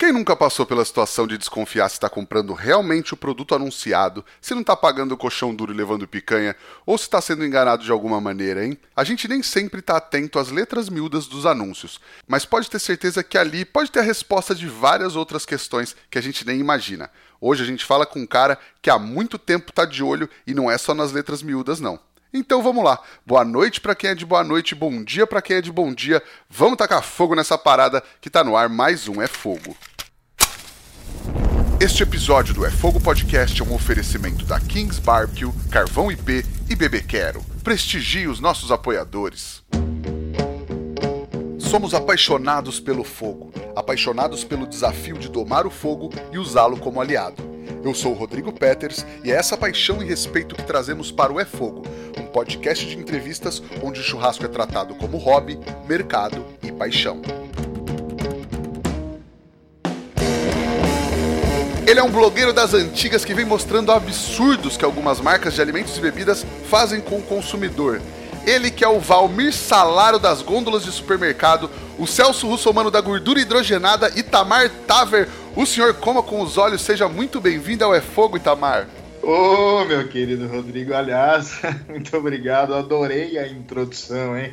Quem nunca passou pela situação de desconfiar se está comprando realmente o produto anunciado, se não está pagando o colchão duro e levando picanha, ou se está sendo enganado de alguma maneira, hein? A gente nem sempre está atento às letras miúdas dos anúncios, mas pode ter certeza que ali pode ter a resposta de várias outras questões que a gente nem imagina. Hoje a gente fala com um cara que há muito tempo está de olho e não é só nas letras miúdas, não. Então vamos lá. Boa noite para quem é de boa noite, bom dia para quem é de bom dia. Vamos tacar fogo nessa parada que tá no ar mais um É Fogo. Este episódio do É Fogo Podcast é um oferecimento da Kings Barbecue, Carvão IP e Bebê Quero. Prestigie os nossos apoiadores. Somos apaixonados pelo fogo, apaixonados pelo desafio de domar o fogo e usá-lo como aliado. Eu sou o Rodrigo Peters e é essa paixão e respeito que trazemos para o É Fogo, um podcast de entrevistas onde o churrasco é tratado como hobby, mercado e paixão. Ele é um blogueiro das antigas que vem mostrando absurdos que algumas marcas de alimentos e bebidas fazem com o consumidor. Ele que é o Valmir Salário das gôndolas de supermercado, o Celso Russomano da gordura hidrogenada, Itamar Taver. O senhor coma com os olhos, seja muito bem-vindo ao É Fogo, Itamar. Ô, oh, meu querido Rodrigo, aliás, muito obrigado, adorei a introdução, hein?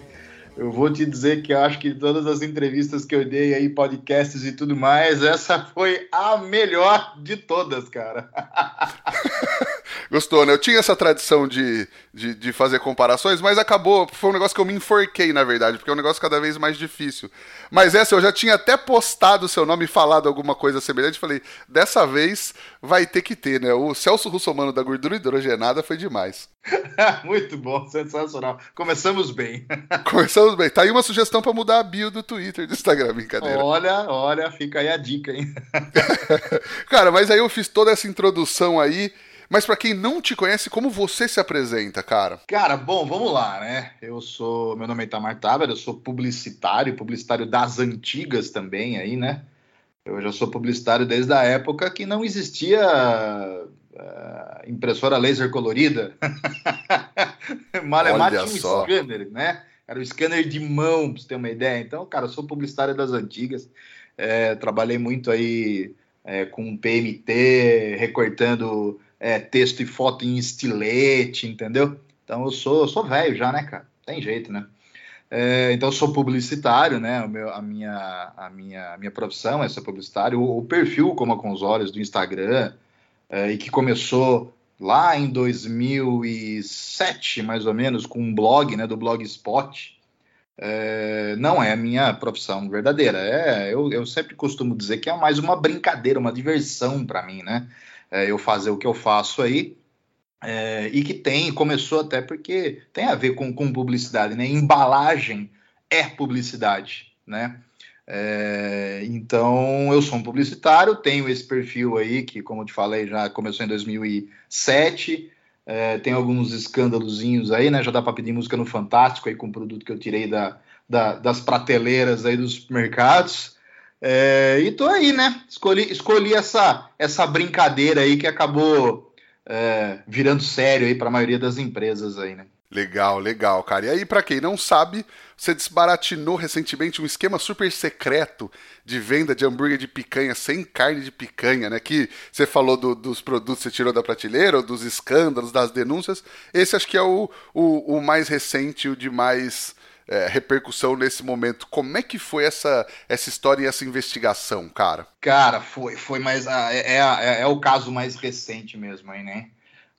Eu vou te dizer que acho que todas as entrevistas que eu dei aí, podcasts e tudo mais, essa foi a melhor de todas, cara. Gostou, né? Eu tinha essa tradição de, de, de, fazer comparações, mas acabou. Foi um negócio que eu me enforquei, na verdade, porque é um negócio cada vez mais difícil. Mas essa eu já tinha até postado o seu nome e falado alguma coisa semelhante. Falei, dessa vez vai ter que ter, né? O Celso Russomano da gordura hidrogenada foi demais. Muito bom, sensacional. Começamos bem. Começamos bem. Tá aí uma sugestão para mudar a bio do Twitter, do Instagram, brincadeira. Olha, olha, fica aí a dica, hein? Cara, mas aí eu fiz toda essa introdução aí. Mas para quem não te conhece, como você se apresenta, cara? Cara, bom, vamos lá, né? Eu sou, meu nome é Itamar Taber, eu sou publicitário, publicitário das antigas também aí, né? Eu já sou publicitário desde a época que não existia uh, impressora laser colorida. Malemar tinha um scanner, né? Era o scanner de mão, pra você ter uma ideia. Então, cara, eu sou publicitário das antigas. É, trabalhei muito aí é, com PMT, recortando é, texto e foto em estilete, entendeu? Então eu sou, sou velho já, né, cara? Tem jeito, né? É, então eu sou publicitário, né? Meu, a, minha, a, minha, a minha profissão é ser publicitário. O, o perfil Como com os Olhos do Instagram, é, e que começou lá em 2007, mais ou menos, com um blog, né, do Blogspot, é, não é a minha profissão verdadeira. É, eu, eu sempre costumo dizer que é mais uma brincadeira, uma diversão para mim, né? É, eu fazer o que eu faço aí. É, e que tem, começou até porque tem a ver com, com publicidade, né? Embalagem é publicidade, né? É, então, eu sou um publicitário, tenho esse perfil aí, que, como eu te falei, já começou em 2007. É, tem alguns escândalozinhos aí, né? Já dá para pedir música no Fantástico aí com um produto que eu tirei da, da, das prateleiras aí dos supermercados. É, e tô aí, né? Escolhi, escolhi essa, essa brincadeira aí que acabou é, virando sério aí para a maioria das empresas aí, né? Legal, legal, cara. E aí, para quem não sabe, você desbaratinou recentemente um esquema super secreto de venda de hambúrguer de picanha sem carne de picanha, né? Que você falou do, dos produtos que você tirou da prateleira, dos escândalos, das denúncias. Esse acho que é o, o, o mais recente, o de mais é, repercussão nesse momento. Como é que foi essa, essa história e essa investigação, cara? Cara, foi, foi mais. Ah, é, é, é, é o caso mais recente mesmo aí, né?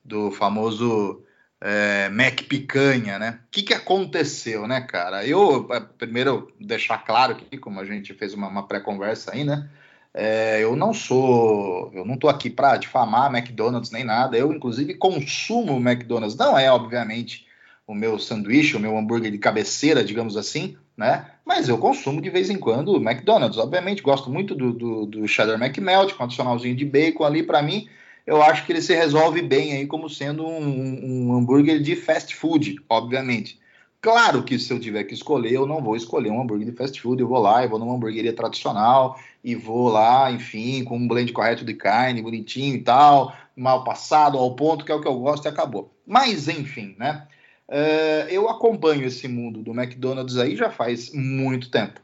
Do famoso é, Mac Picanha, né? O que, que aconteceu, né, cara? Eu, é, primeiro, deixar claro aqui, como a gente fez uma, uma pré-conversa aí, né? É, eu não sou, eu não tô aqui para difamar McDonald's nem nada. Eu, inclusive, consumo McDonald's. Não é, obviamente, o meu sanduíche, o meu hambúrguer de cabeceira, digamos assim, né? Mas eu consumo de vez em quando o McDonald's. Obviamente, gosto muito do, do, do cheddar McMelt, com adicionalzinho de bacon ali para mim eu acho que ele se resolve bem aí como sendo um, um, hambúrguer de fast food, obviamente. Claro que se eu tiver que escolher, eu não vou escolher um hambúrguer de fast food, eu vou lá, eu vou numa hambúrgueria tradicional e vou lá, enfim, com um blend correto de carne, bonitinho e tal, mal passado, ao ponto, que é o que eu gosto e acabou. Mas, enfim, né? Uh, eu acompanho esse mundo do McDonald's aí já faz muito tempo.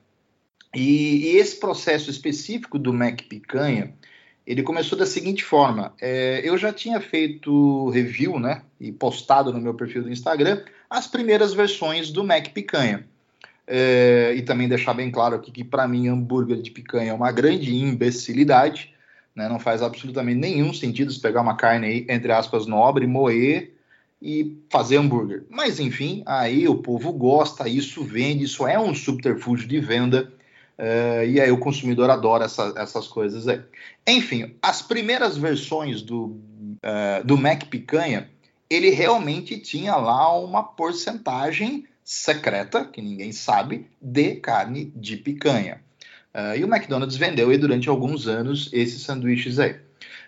E, e, esse processo específico do Mac Picanha, ele começou da seguinte forma: é, eu já tinha feito review, né, e postado no meu perfil do Instagram as primeiras versões do Mac Picanha. É, e também deixar bem claro aqui que para mim hambúrguer de picanha é uma grande imbecilidade, né, não faz absolutamente nenhum sentido se pegar uma carne aí, entre aspas nobre, moer e fazer hambúrguer. Mas enfim, aí o povo gosta, isso vende, isso é um subterfúgio de venda. Uh, e aí o consumidor adora essa, essas coisas aí. Enfim, as primeiras versões do, uh, do Mac Picanha, ele realmente tinha lá uma porcentagem secreta, que ninguém sabe, de carne de picanha. Uh, e o McDonald's vendeu aí durante alguns anos esses sanduíches aí.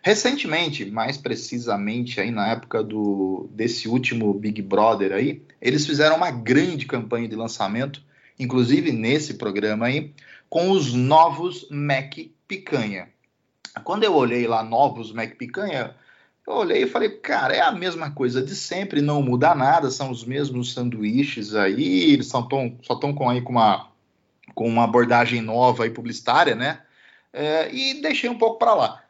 Recentemente, mais precisamente aí na época do desse último Big Brother aí, eles fizeram uma grande campanha de lançamento, inclusive nesse programa aí, com os novos Mac Picanha. Quando eu olhei lá novos Mac Picanha, eu olhei e falei, cara, é a mesma coisa de sempre, não muda nada, são os mesmos sanduíches aí, eles só estão com aí com uma, com uma abordagem nova e publicitária, né? É, e deixei um pouco para lá.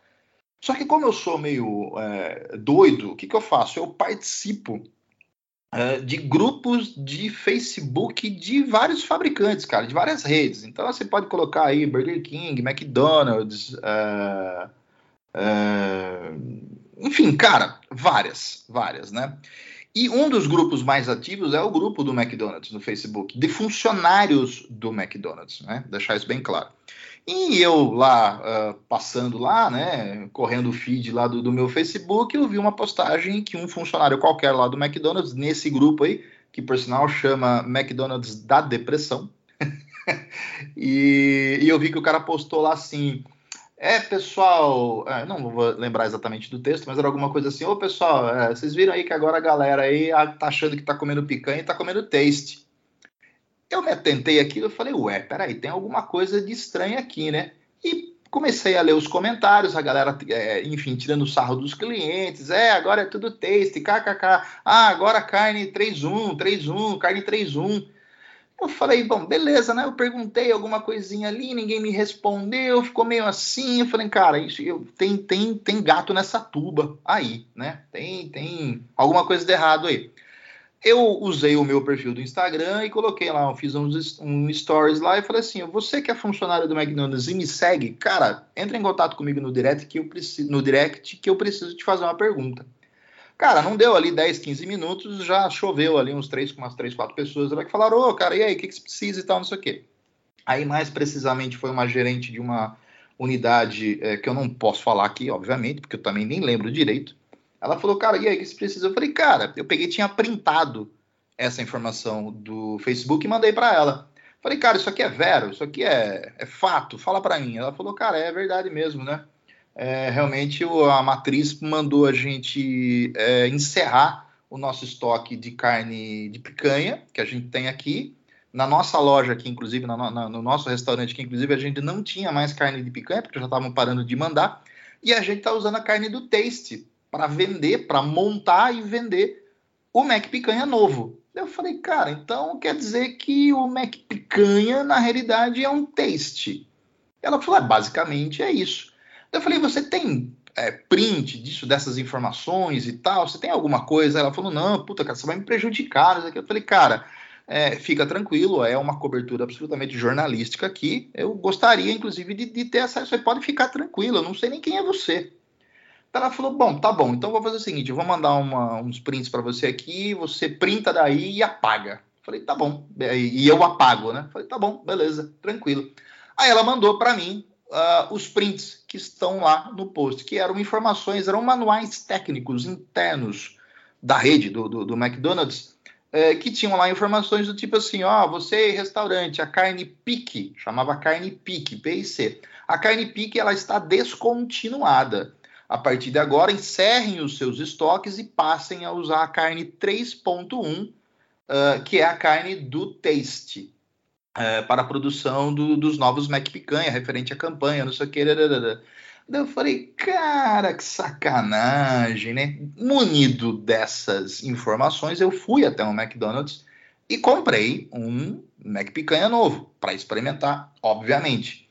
Só que como eu sou meio é, doido, o que, que eu faço? Eu participo é, de grupos de Facebook de vários fabricantes, cara, de várias redes. Então você pode colocar aí Burger King, McDonald's, é, é, enfim, cara, várias, várias, né? E um dos grupos mais ativos é o grupo do McDonald's no Facebook, de funcionários do McDonald's, né? Deixar isso bem claro. E eu lá, uh, passando lá, né, correndo o feed lá do, do, meu Facebook, eu vi uma postagem que um funcionário qualquer lá do McDonald's, nesse grupo aí, que por sinal chama McDonald's da Depressão, e, e, eu vi que o cara postou lá assim, é pessoal, é, não vou lembrar exatamente do texto, mas era alguma coisa assim, ô pessoal, é, vocês viram aí que agora a galera aí ah, tá achando que tá comendo picanha e tá comendo taste. Eu me atentei aquilo e falei, ué, peraí, tem alguma coisa de estranho aqui, né? E comecei a ler os comentários, a galera, é, enfim, tirando sarro dos clientes, é, agora é tudo taste, kkk, ah, agora carne 3-1, 3-1, carne 3-1. Eu falei, bom, beleza, né? Eu perguntei alguma coisinha ali, ninguém me respondeu, ficou meio assim. Eu falei, cara, isso eu, tem, tem, tem gato nessa tuba aí, né? Tem, tem alguma coisa de errado aí eu usei o meu perfil do Instagram e coloquei lá, fiz uns, um stories lá e falei assim: você que é funcionário do McDonald's e me segue, cara, entra em contato comigo no direct que eu preciso, no direct que eu preciso te fazer uma pergunta. Cara, não deu ali 10, 15 minutos, já choveu ali uns três, umas três, quatro pessoas lá que falaram, ô, oh, cara, e aí, o que, que você precisa e tal, não sei o quê. Aí, mais precisamente, foi uma gerente de uma unidade é, que eu não posso falar aqui, obviamente, porque eu também nem lembro direito ela falou, cara, e aí, o que você precisa? Eu falei, cara, eu peguei tinha printado essa informação do Facebook e mandei para ela. Falei, cara, isso aqui é vero, isso aqui é, é fato, fala para mim. Ela falou, cara, é verdade mesmo, né? É, realmente a matriz mandou a gente é, encerrar o nosso estoque de carne de picanha que a gente tem aqui. Na nossa loja aqui, inclusive, na, na, no nosso restaurante aqui, inclusive, a gente não tinha mais carne de picanha, porque já estavam parando de mandar. E a gente está usando a carne do Taste, para vender, para montar e vender o Mac Picanha novo. Eu falei, cara, então quer dizer que o Mac Picanha, na realidade, é um taste. Ela falou, é, basicamente é isso. Eu falei, você tem é, print disso, dessas informações e tal? Você tem alguma coisa? Ela falou, não, puta, cara, você vai me prejudicar. Eu falei, cara, é, fica tranquilo, é uma cobertura absolutamente jornalística aqui. Eu gostaria, inclusive, de, de ter acesso. Você pode ficar tranquilo, eu não sei nem quem é você. Ela falou: bom, tá bom, então vou fazer o seguinte: eu vou mandar uma, uns prints para você aqui, você printa daí e apaga. Falei: tá bom, e eu apago, né? Falei: tá bom, beleza, tranquilo. Aí ela mandou para mim uh, os prints que estão lá no post, que eram informações, eram manuais técnicos internos da rede do, do, do McDonald's, eh, que tinham lá informações do tipo assim: ó, você restaurante, a carne pique, chamava carne pique, PIC. A carne pique ela está descontinuada a partir de agora, encerrem os seus estoques e passem a usar a carne 3.1, uh, que é a carne do Taste, uh, para a produção do, dos novos Mac Picanha, referente à campanha, não sei o que. Eu falei, cara, que sacanagem, né? Munido dessas informações, eu fui até o McDonald's e comprei um Mac picanha novo para experimentar, obviamente.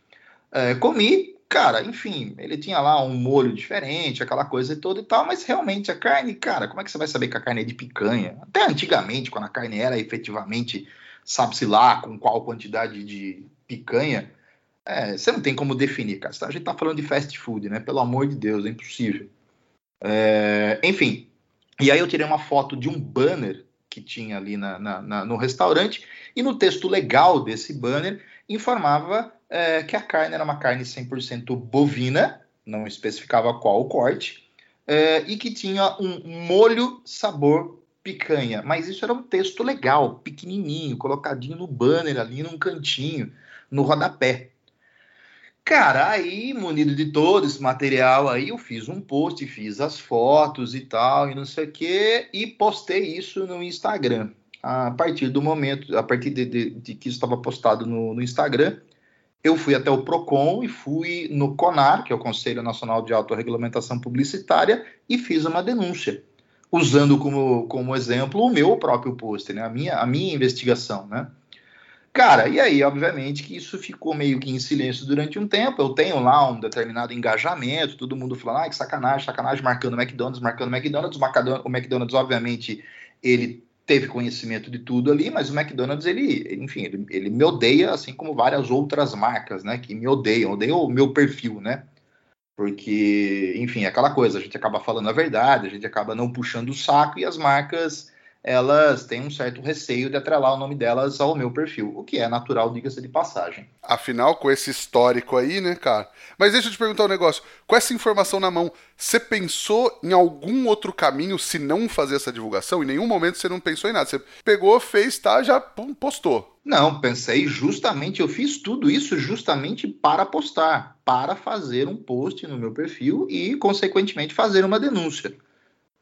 É, comi, cara, enfim, ele tinha lá um molho diferente, aquela coisa e toda e tal, mas realmente a carne, cara, como é que você vai saber que a carne é de picanha? Até antigamente, quando a carne era efetivamente, sabe-se lá com qual quantidade de picanha, é, você não tem como definir, cara. A gente tá falando de fast food, né? Pelo amor de Deus, é impossível. É, enfim, e aí eu tirei uma foto de um banner que tinha ali na, na, na, no restaurante, e no texto legal desse banner informava é, que a carne era uma carne 100% bovina, não especificava qual o corte, é, e que tinha um molho sabor picanha. Mas isso era um texto legal, pequenininho, colocadinho no banner ali num cantinho, no rodapé. Cara, aí, munido de todo esse material aí, eu fiz um post, fiz as fotos e tal, e não sei o quê, e postei isso no Instagram. A partir do momento, a partir de, de, de que isso estava postado no, no, Instagram, eu fui até o PROCON e fui no CONAR, que é o Conselho Nacional de Autorregulamentação Publicitária, e fiz uma denúncia, usando como, como exemplo o meu próprio post, né, a, minha, a minha investigação, né? Cara, e aí, obviamente, que isso ficou meio que em silêncio durante um tempo. Eu tenho lá um determinado engajamento, todo mundo falando, ah, que sacanagem, sacanagem, marcando McDonald's, marcando McDonald's. O McDonald's, obviamente, ele teve conhecimento de tudo ali, mas o McDonald's, ele, enfim, ele, ele me odeia, assim como várias outras marcas, né, que me odeiam, odeiam o meu perfil, né? Porque, enfim, é aquela coisa, a gente acaba falando a verdade, a gente acaba não puxando o saco e as marcas elas têm um certo receio de atrelar o nome delas ao meu perfil, o que é natural, diga-se de passagem. Afinal, com esse histórico aí, né, cara? Mas deixa eu te perguntar um negócio. Com essa informação na mão, você pensou em algum outro caminho se não fazer essa divulgação? Em nenhum momento você não pensou em nada. Você pegou, fez, tá, já postou. Não, pensei justamente, eu fiz tudo isso justamente para postar, para fazer um post no meu perfil e, consequentemente, fazer uma denúncia.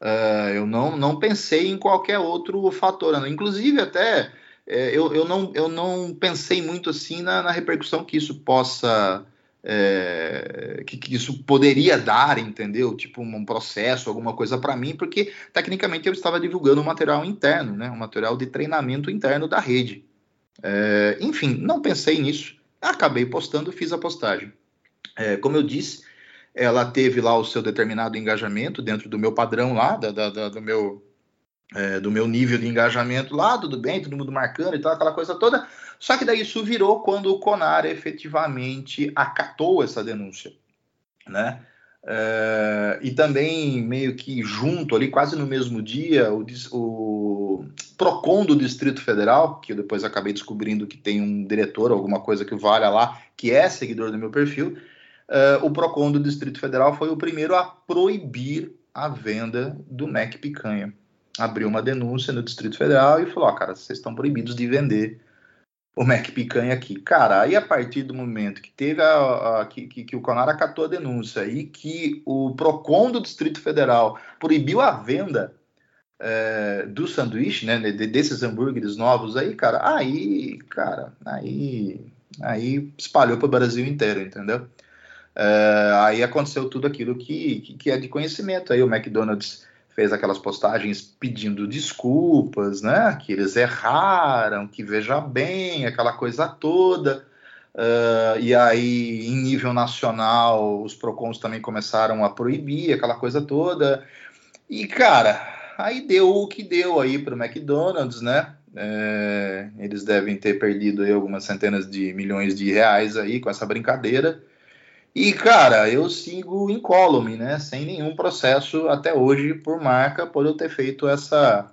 Uh, eu não, não pensei em qualquer outro fator. Né? Inclusive, até é, eu, eu, não, eu não pensei muito assim na, na repercussão que isso possa. É, que, que, isso poderia dar, entendeu? Tipo um processo, alguma coisa para mim, porque tecnicamente eu estava divulgando um material interno, né? Um material de treinamento interno da rede. É, enfim, não pensei nisso. Acabei postando, fiz a postagem. É, como eu disse, ela teve lá o seu determinado engajamento dentro do meu padrão lá, da, da, da do, meu, é, do meu nível de engajamento lá, tudo bem, todo mundo marcando e tal, aquela coisa toda. Só que daí isso virou quando o Conar efetivamente acatou essa denúncia, né? É, e também meio que junto ali, quase no mesmo dia, o, o Procon do Distrito Federal, que eu depois acabei descobrindo que tem um diretor, alguma coisa que valha lá, que é seguidor do meu perfil, uh, o PROCON do Distrito Federal foi o primeiro a proibir a venda do Mac Picanha. Abriu uma denúncia no Distrito Federal e falou: ó, cara, vocês estão proibidos de vender o Mac Picanha aqui. Cara, aí a partir do momento que teve a, a que, que, que, o Conar acatou a denúncia e que o PROCON do Distrito Federal proibiu a venda é, do sanduíche, né, desses hambúrgueres novos aí, cara, aí, cara, aí, aí espalhou para o Brasil inteiro, entendeu? Uh, aí aconteceu tudo aquilo que, que, que, é de conhecimento. Aí o McDonald's fez aquelas postagens pedindo desculpas, né? Que eles erraram, que veja bem, aquela coisa toda. Uh, e aí, em nível nacional, os PROCONs também começaram a proibir aquela coisa toda. E, cara, aí deu o que deu aí para o McDonald's, né? É, eles devem ter perdido aí algumas centenas de milhões de reais aí com essa brincadeira. E, cara, eu sigo incólume, né? Sem nenhum processo até hoje por marca, por eu ter feito essa.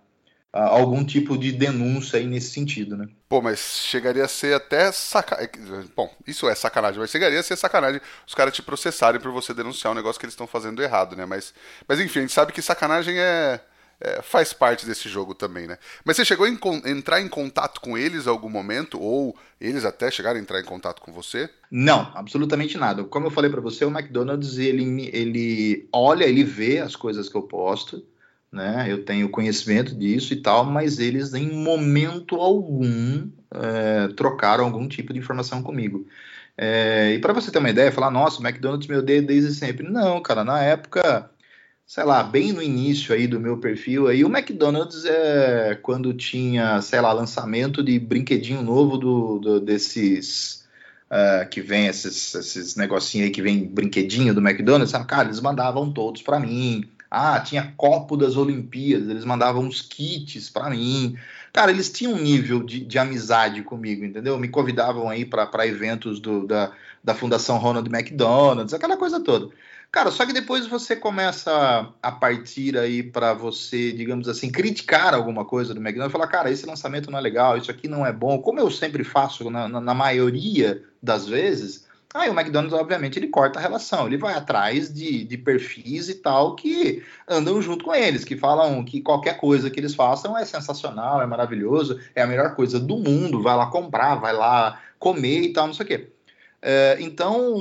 algum tipo de denúncia aí nesse sentido, né? Pô, mas chegaria a ser até sacanagem. Bom, isso é sacanagem, mas chegaria a ser sacanagem os caras te processarem por você denunciar um negócio que eles estão fazendo errado, né? Mas, mas enfim, a gente sabe que sacanagem é é, faz parte desse jogo também, né? Mas você chegou a entrar em contato com eles em algum momento? Ou eles até chegaram a entrar em contato com você? Não, absolutamente nada. Como eu falei para você, o McDonald's, ele, ele olha, ele vê as coisas que eu posto, né? Eu tenho conhecimento disso e tal, mas eles em momento algum é, trocaram algum tipo de informação comigo. É, e para você ter uma ideia, falar, nossa, o McDonald's me odeia desde sempre. Não, cara, na época sei lá, bem no início aí do meu perfil, aí o McDonald's é quando tinha, sei lá, lançamento de brinquedinho novo do, do desses uh, que vem esses, esses negocinhos aí que vem brinquedinho do McDonald's, sabe? cara, eles mandavam todos para mim. Ah, tinha copo das Olimpíadas, eles mandavam uns kits para mim. Cara, eles tinham um nível de, de amizade comigo, entendeu? Me convidavam aí para eventos do, da, da Fundação Ronald McDonald's, aquela coisa toda. Cara, só que depois você começa a partir aí para você, digamos assim, criticar alguma coisa do McDonald's, falar, cara, esse lançamento não é legal, isso aqui não é bom, como eu sempre faço na, na, na maioria das vezes, aí o McDonald's, obviamente, ele corta a relação, ele vai atrás de, de perfis e tal que andam junto com eles, que falam que qualquer coisa que eles façam é sensacional, é maravilhoso, é a melhor coisa do mundo, vai lá comprar, vai lá comer e tal, não sei o quê. É, então,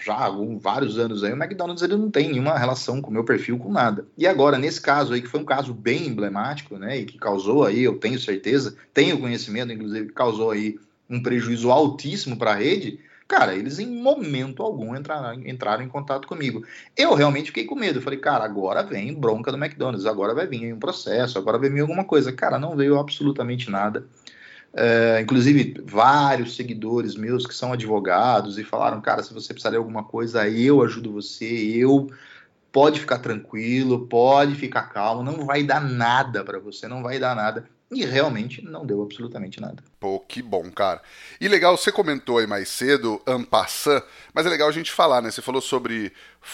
já há vários anos aí, o McDonald's ele não tem nenhuma relação com o meu perfil, com nada. E agora, nesse caso aí, que foi um caso bem emblemático, né, e que causou aí, eu tenho certeza, tenho conhecimento, inclusive, que causou aí um prejuízo altíssimo para a rede, cara, eles em momento algum entraram, entraram em contato comigo. Eu realmente fiquei com medo, falei, cara, agora vem bronca do McDonald's, agora vai vir um processo, agora vai vir alguma coisa. Cara, não veio absolutamente nada. É, inclusive, vários seguidores meus que são advogados e falaram: cara, se você precisar de alguma coisa, eu ajudo você, eu. Pode ficar tranquilo, pode ficar calmo, não vai dar nada para você, não vai dar nada. E realmente não deu absolutamente nada. Pô, que bom, cara. E legal, você comentou aí mais cedo, ampassant, mas é legal a gente falar, né? Você falou sobre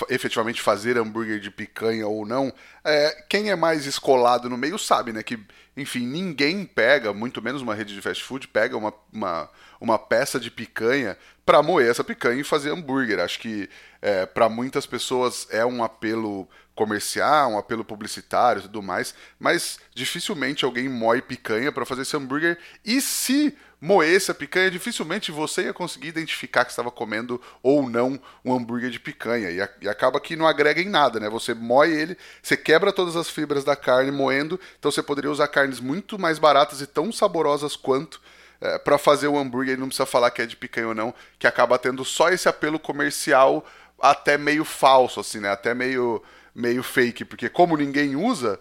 efetivamente fazer hambúrguer de picanha ou não. É, quem é mais escolado no meio sabe, né? Que, enfim, ninguém pega, muito menos uma rede de fast food, pega uma, uma, uma peça de picanha para moer essa picanha e fazer hambúrguer. Acho que é, para muitas pessoas é um apelo comercial, um apelo publicitário e tudo mais, mas dificilmente alguém moe picanha para fazer esse hambúrguer. E se moesse a picanha, dificilmente você ia conseguir identificar que estava comendo ou não um hambúrguer de picanha. E, a, e, acaba que não agrega em nada, né? Você moe ele, você quebra todas as fibras da carne moendo, então você poderia usar carnes muito mais baratas e tão saborosas quanto. É, para fazer o hambúrguer, e não precisa falar que é de picanha ou não, que acaba tendo só esse apelo comercial até meio falso, assim, né? Até meio meio fake, porque como ninguém usa,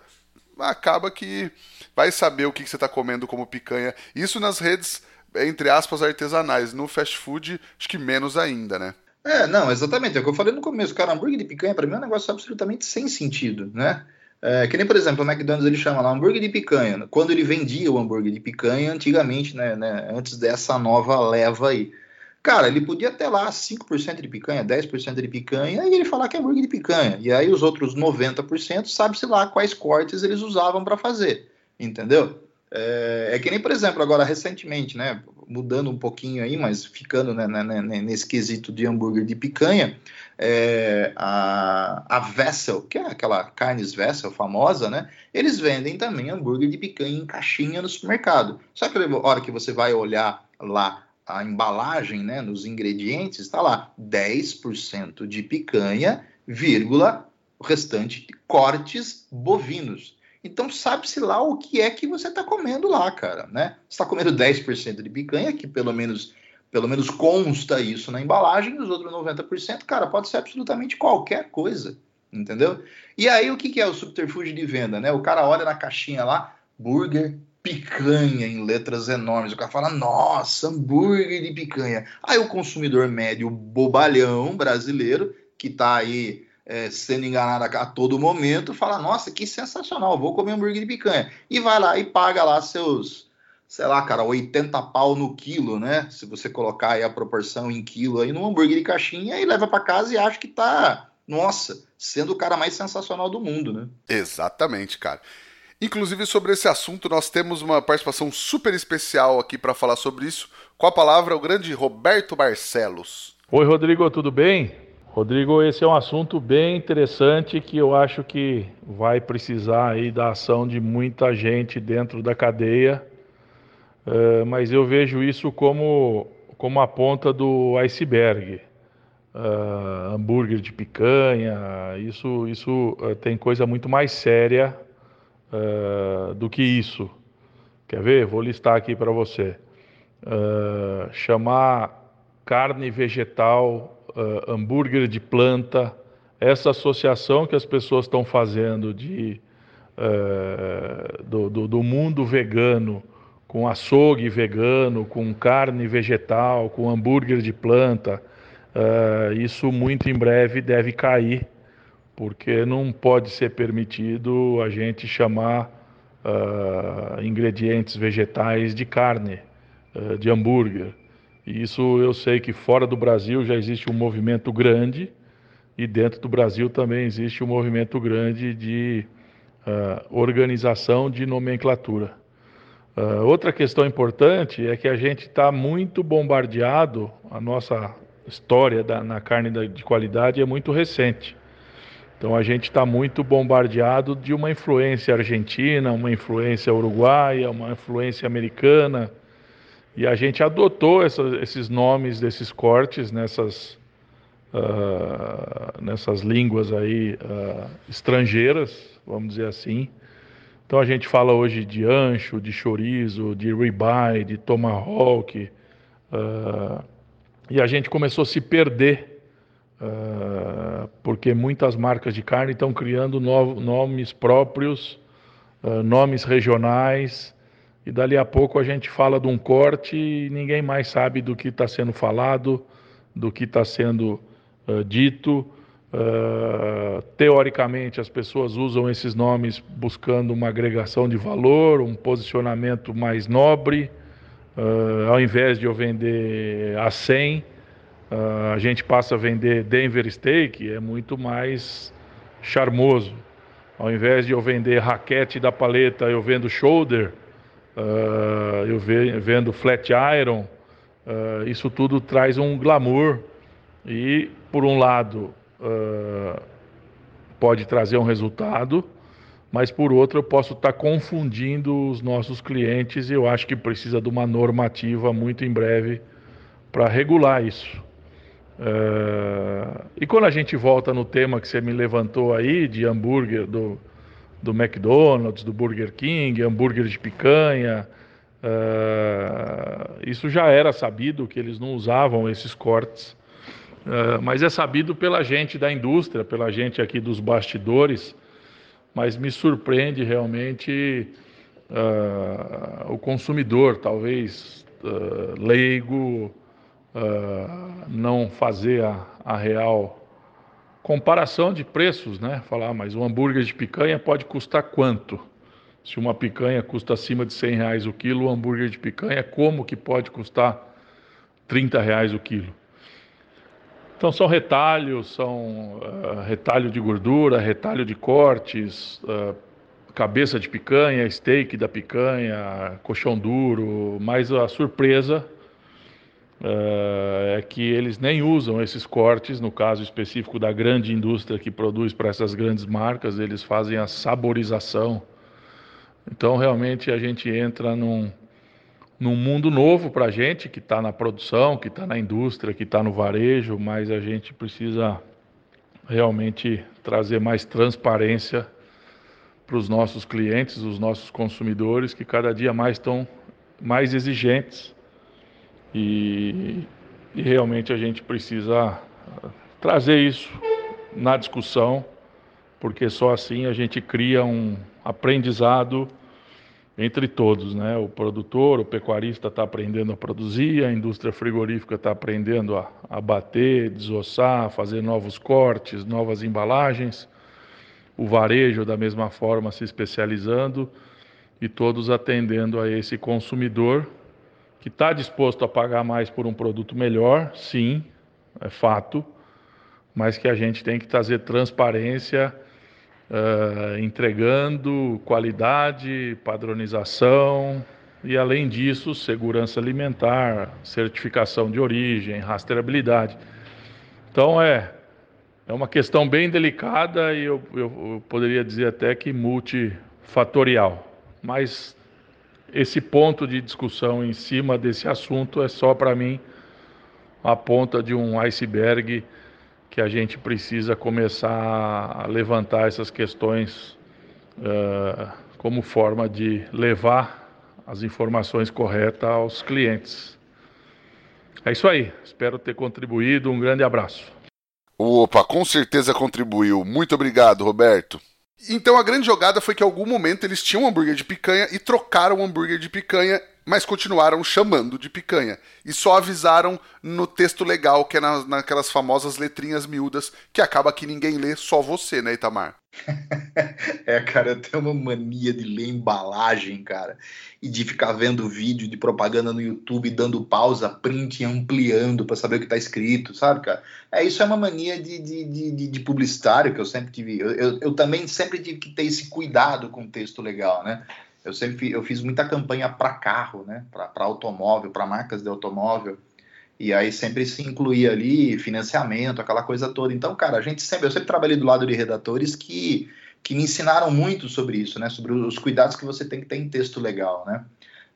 acaba que vai saber o que, você está comendo como picanha. Isso nas redes, entre aspas, artesanais. No fast food, acho que menos ainda, né? É, não, exatamente. É o que eu falei no começo. Cara, hambúrguer de picanha, para mim, é um negócio absolutamente sem sentido, né? É, que nem, por exemplo, o McDonald's ele chama lá hambúrguer de picanha. Quando ele vendia o hambúrguer de picanha, antigamente, né, né antes dessa nova leva aí. Cara, ele podia ter lá 5% de picanha, 10% de picanha, e ele falar que é hambúrguer de picanha. E aí os outros 90% sabe-se lá quais cortes eles usavam para fazer, entendeu? É, é, que nem, por exemplo, agora recentemente, né, mudando um pouquinho aí, mas ficando né, né, né, né nesse quesito de hambúrguer de picanha, é, a, a Vessel, que é aquela carnes Vessel famosa, né, eles vendem também hambúrguer de picanha em caixinha no supermercado. Só que a hora que você vai olhar lá a embalagem, né, nos ingredientes, está lá 10% de picanha, vírgula, o restante de cortes bovinos. Então sabe-se lá o que é que você está comendo lá, cara, né? Você está comendo 10% de picanha, que pelo menos pelo menos consta isso na embalagem, e os outros 90%, cara, pode ser absolutamente qualquer coisa, entendeu? E aí o que, que é o subterfúgio de venda, né? O cara olha na caixinha lá, burger picanha em letras enormes. O cara fala, nossa, hambúrguer de picanha. Aí o consumidor médio bobalhão brasileiro, que está aí é, sendo enganado a todo momento, fala, nossa, que sensacional, vou comer hambúrguer de picanha. E vai lá e paga lá seus, sei lá, cara, 80 pau no quilo, né? Se você colocar aí a proporção em quilo aí no hambúrguer de caixinha e leva para casa e acha que tá, nossa, sendo o cara mais sensacional do mundo, né? Exatamente, cara. Inclusive, sobre esse assunto, nós temos uma participação super especial aqui para falar sobre isso. Com a palavra, o grande Roberto Barcelos. Oi, Rodrigo, tudo bem? Rodrigo, esse é um assunto bem interessante que eu acho que vai precisar aí da ação de muita gente dentro da cadeia, uh, mas eu vejo isso como, como a ponta do iceberg. Uh, hambúrguer de picanha, isso, isso uh, tem coisa muito mais séria do que isso. Quer ver? Vou listar aqui para você. Chamar carne vegetal, uh, hambúrguer de planta, essa associação que as pessoas estão fazendo de, uh, do, do, do, mundo vegano com açougue vegano, com carne vegetal, com hambúrguer de planta, uh, isso muito em breve deve cair, porque não pode ser permitido a gente chamar ingredientes vegetais de carne, de hambúrguer. Isso eu sei que fora do Brasil já existe um movimento grande e dentro do Brasil também existe um movimento grande de uh, organização de nomenclatura. Uh, outra questão importante é que a gente está muito bombardeado, a nossa história da, na carne da, de qualidade é muito recente. Então a gente está muito bombardeado de uma influência argentina, uma influência uruguaia, uma influência americana, e a gente adotou essa, esses nomes desses cortes nessas uh, nessas línguas aí uh, estrangeiras, vamos dizer assim. Então a gente fala hoje de ancho, de chorizo, de ribeye, de tomahawk, uh, e a gente começou a se perder porque muitas marcas de carne estão criando novos, nomes próprios, nomes regionais, e dali a pouco a gente fala de um corte e ninguém mais sabe do que está sendo falado, do que está sendo uh, dito. Uh, teoricamente, as pessoas usam esses nomes buscando uma agregação de valor, um posicionamento mais nobre. Uh, ao invés de eu vender a 100, a gente passa a vender Denver Steak, é muito mais charmoso. Ao invés de eu vender raquete da paleta, eu vendo shoulder, eu vendo flat iron. isso tudo traz um glamour e, por um lado, uh, pode trazer um resultado, mas por outro, eu posso estar confundindo os nossos clientes e eu acho que precisa de uma normativa muito em breve para regular isso. Uh, e quando a gente volta no tema que você me levantou aí, de hambúrguer do, do McDonald's, do Burger King, hambúrguer de picanha, uh, isso já era sabido que eles não usavam esses cortes. Uh, mas é sabido pela gente da indústria, pela gente aqui dos bastidores, mas me surpreende realmente uh, o consumidor, talvez leigo, não fazer a, a, real comparação de preços, né? Falar, mas um hambúrguer de picanha pode custar quanto? Se uma picanha custa acima de 100 reais o quilo, o hambúrguer de picanha, como que pode custar 30 reais o quilo? Então são retalhos, são uh, retalho de gordura, retalho de cortes, uh, cabeça de picanha, steak da picanha, colchão duro, mas a surpresa é que eles nem usam esses cortes, no caso específico da grande indústria que produz para essas grandes marcas, eles fazem a saborização. Então realmente a gente entra num, num mundo novo para a gente que está na produção, que está na indústria, que está no varejo, mas a gente precisa realmente trazer mais transparência para os nossos clientes, os nossos consumidores, que cada dia mais estão mais exigentes e, e realmente a gente precisa trazer isso na discussão, porque só assim a gente cria um aprendizado entre todos, né? O produtor, o pecuarista está aprendendo a produzir, a indústria frigorífica está aprendendo a, a bater, desossar, fazer novos cortes, novas embalagens, o varejo da mesma forma se especializando e todos atendendo a esse consumidor que está disposto a pagar mais por um produto melhor, sim, é fato, mas que a gente tem que trazer transparência uh, entregando qualidade, padronização e, além disso, segurança alimentar, certificação de origem, rastreabilidade. Então, é, é uma questão bem delicada e eu, eu, eu poderia dizer até que multifatorial. Mas esse ponto de discussão em cima desse assunto é só para mim a ponta de um iceberg que a gente precisa começar a levantar essas questões uh, como forma de levar as informações corretas aos clientes. É isso aí. Espero ter contribuído. Um grande abraço. Opa, com certeza contribuiu. Muito obrigado, Roberto. Então a grande jogada foi que em algum momento eles tinham um hambúrguer de picanha e trocaram o hambúrguer de picanha mas continuaram chamando de picanha. E só avisaram no texto legal, que é na, naquelas famosas letrinhas miúdas, que acaba que ninguém lê, só você, né, Itamar? é, cara, eu tenho uma mania de ler embalagem, cara, e de ficar vendo vídeo de propaganda no YouTube, dando pausa, print e ampliando para saber o que tá escrito, sabe, cara? É, isso é uma mania de, de, de, de publicitário que eu sempre tive. Eu, eu, eu também sempre tive que ter esse cuidado com o texto legal, né? Eu sempre eu fiz muita campanha para carro, né? Para automóvel, para marcas de automóvel. E aí sempre se incluía ali financiamento, aquela coisa toda. Então, cara, a gente sempre, eu sempre trabalhei do lado de redatores que, que me ensinaram muito sobre isso, né? Sobre os cuidados que você tem que ter em texto legal, né?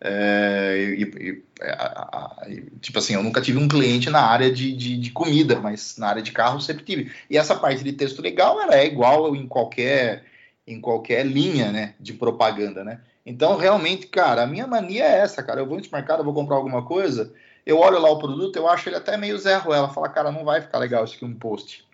É, e, e, é, tipo assim, eu nunca tive um cliente na área de, de, de, comida, mas na área de carro sempre tive. E essa parte de texto legal, ela é igual em qualquer em qualquer linha, né, de propaganda, né? Então, realmente, cara, a minha mania é essa, cara. Eu vou no mercado, vou comprar alguma coisa, eu olho lá o produto, eu acho ele até meio Zé Ruela. Fala, cara, não vai ficar legal isso aqui um post.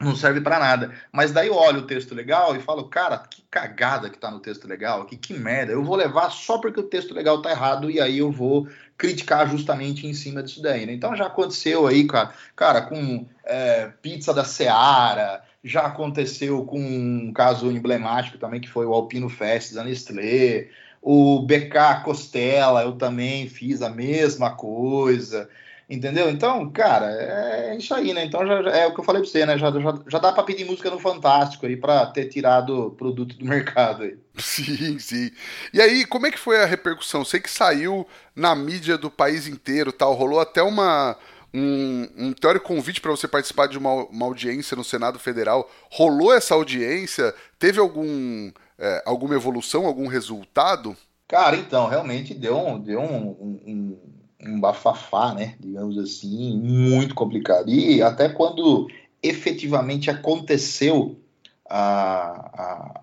Não serve para nada. Mas daí eu olho o texto legal e falo, cara, que cagada que tá no texto legal, que, que merda. Eu vou levar só porque o texto legal tá errado e aí eu vou criticar justamente em cima disso daí. Né? Então já aconteceu aí, cara, cara com é, pizza da Seara, já aconteceu com um caso emblemático também, que foi o Alpino Fest da Nestlé. O BK Costela, eu também fiz a mesma coisa. Entendeu? Então, cara, é isso aí, né? Então já, já é o que eu falei pra você, né? Já, já, já dá pra pedir música no Fantástico aí pra ter tirado produto do mercado aí. Sim, sim. E aí, como é que foi a repercussão? Sei que saiu na mídia do país inteiro tal, rolou até uma um, um teórico convite para você participar de uma, uma, audiência no Senado Federal. Rolou essa audiência? Teve algum, é, alguma evolução, algum resultado? Cara, então, realmente deu um, deu um, um, um bafafá, né? Digamos assim, muito complicado. E até quando efetivamente aconteceu a,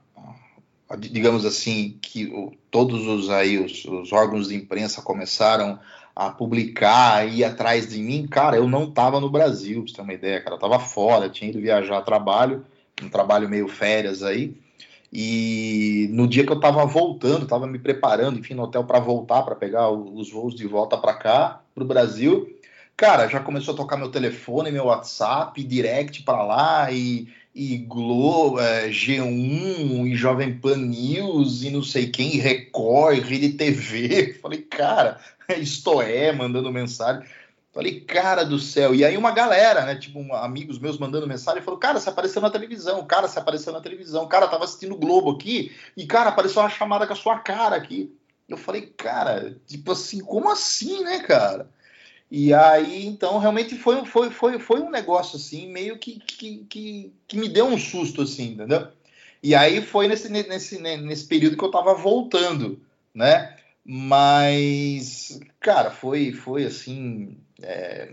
a, digamos assim, que o, todos os aí os, os órgãos de imprensa começaram a publicar, ir atrás de mim, cara, eu não tava no Brasil, pra você ter uma ideia, cara, eu tava fora, tinha ido viajar a trabalho, um trabalho meio férias aí, e no dia que eu tava voltando, tava me preparando, enfim, no hotel para voltar, para pegar os voos de volta para cá, pro Brasil, cara, já começou a tocar meu telefone, meu WhatsApp, direct para lá, e e Globo, é, G1, e Jovem Pan News, e não sei quem, Record, Rede TV. Falei, cara, isto é, mandando mensagem. Falei, cara do céu. E aí uma galera, né, tipo, um, amigos meus mandando mensagem, falou, cara, você apareceu na televisão, cara, você apareceu na televisão, cara, tava assistindo o Globo aqui, e, cara, apareceu uma chamada com a sua cara aqui. Eu falei, cara, tipo assim, como assim, né, cara? E aí, então, realmente foi, foi, foi, foi um negócio assim, meio que, que, que, que me deu um susto, assim, entendeu? E aí foi nesse, nesse, nesse período que eu tava voltando, né? Mas, cara, foi, foi assim. É,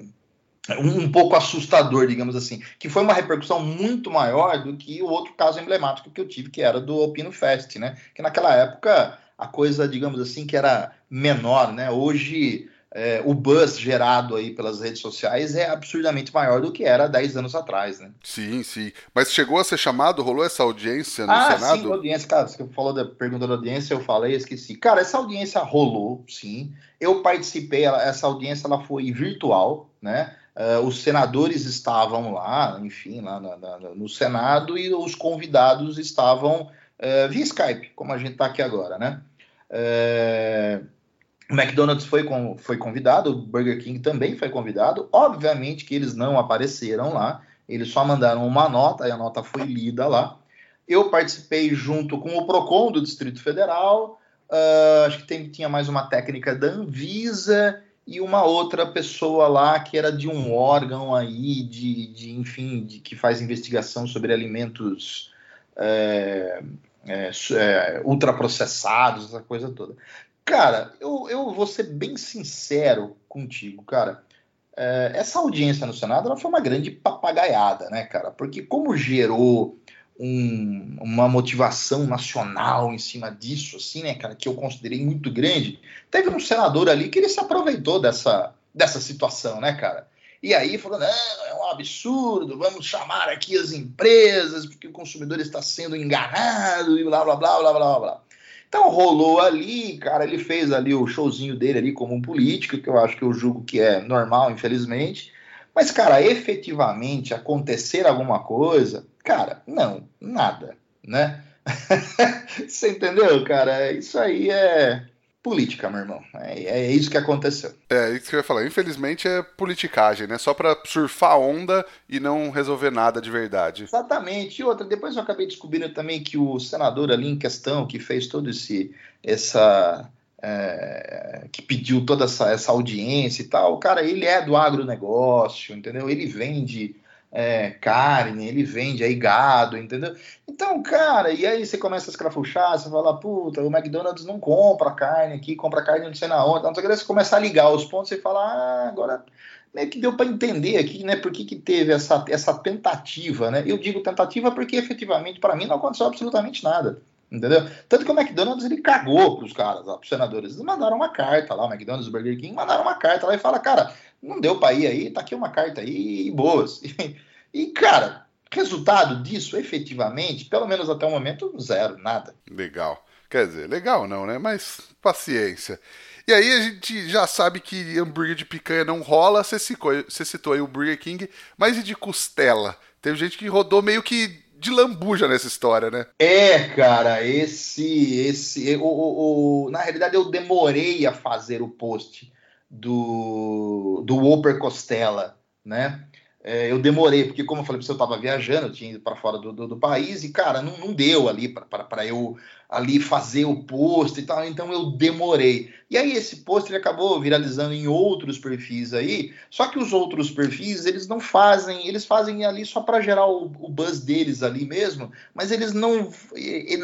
um, um, pouco assustador, digamos assim, que foi uma repercussão muito maior do que o outro caso emblemático que eu tive, que era do Opino Fest, né? Que naquela época a coisa, digamos assim, que era menor, né? Hoje é, o buzz gerado aí pelas redes sociais é absurdamente maior do que era 10 anos atrás, né? Sim, sim. Mas chegou a ser chamado, rolou essa audiência no ah, Senado? Sim, audiência, cara, você falou da pergunta da audiência, eu falei, esqueci. Cara, essa audiência rolou, sim. Eu participei, essa audiência ela foi virtual, né? Uh, os senadores estavam lá, enfim, lá na, na, no Senado e os convidados estavam uh, via Skype, como a gente está aqui agora, né? Uh, o McDonald's foi, com, foi convidado, o Burger King também foi convidado. Obviamente que eles não apareceram lá, eles só mandaram uma nota e a nota foi lida lá. Eu participei junto com o PROCON do Distrito Federal, uh, acho que tem, tinha mais uma técnica da Anvisa e uma outra pessoa lá que era de um órgão aí, de, de enfim, de, que faz investigação sobre alimentos. É, é, é, ultraprocessados, essa coisa toda. Cara, eu, eu vou ser bem sincero contigo, cara. É, essa audiência no Senado ela foi uma grande papagaiada, né, cara? Porque como gerou um, uma motivação nacional em cima disso, assim, né, cara, que eu considerei muito grande, teve um senador ali que ele se aproveitou dessa, dessa situação, né, cara? E aí falou, não, é um absurdo, vamos chamar aqui as empresas, porque o consumidor está sendo enganado e blá blá blá blá blá blá. Então rolou ali, cara, ele fez ali o showzinho dele ali como um político, que eu acho que eu julgo que é normal, infelizmente. Mas, cara, efetivamente acontecer alguma coisa, cara, não, nada, né? Você entendeu, cara? Isso aí é política, meu irmão. É, é, isso que aconteceu. É, isso que eu ia falar. Infelizmente é politicagem, né? Só para surfar onda e não resolver nada de verdade. Exatamente. E outra, depois eu acabei descobrindo também que o senador ali em questão, que fez todo esse. essa. É, que pediu toda essa, essa audiência e tal, cara, ele é do agronegócio, entendeu? Ele vende é, carne, ele vende aí gado, entendeu? Então, cara, e aí você começa a escrafuchar, você fala, puta, o McDonald's não compra carne aqui, compra carne não sei na onde, então você começa a ligar os pontos e fala, ah, agora meio que deu para entender aqui, né, por que, que teve essa, essa tentativa, né? Eu digo tentativa porque efetivamente para mim não aconteceu absolutamente nada. Entendeu? Tanto que o McDonald's ele cagou para os caras, para os senadores. Eles mandaram uma carta lá, o McDonald's, o Burger King mandaram uma carta lá e fala, cara, não deu para ir aí, tá aqui uma carta aí e boas. E, cara, resultado disso, efetivamente, pelo menos até o momento, zero, nada. Legal. Quer dizer, legal não, né? Mas paciência. E aí a gente já sabe que hambúrguer de picanha não rola, você citou aí o Burger King, mas e de costela? Teve gente que rodou meio que de lambuja nessa história, né? É, cara, esse. esse o, o, o, na realidade, eu demorei a fazer o post do, do Whopper Costela, né? É, eu demorei, porque como eu falei, eu estava viajando, eu tinha ido para fora do, do, do, país e, cara, não, não deu ali para eu ali fazer o post e tal, então eu demorei. E aí esse post ele acabou viralizando em outros perfis aí, só que os outros perfis, eles não fazem, eles fazem ali só para gerar o, o, buzz deles ali mesmo, mas eles não,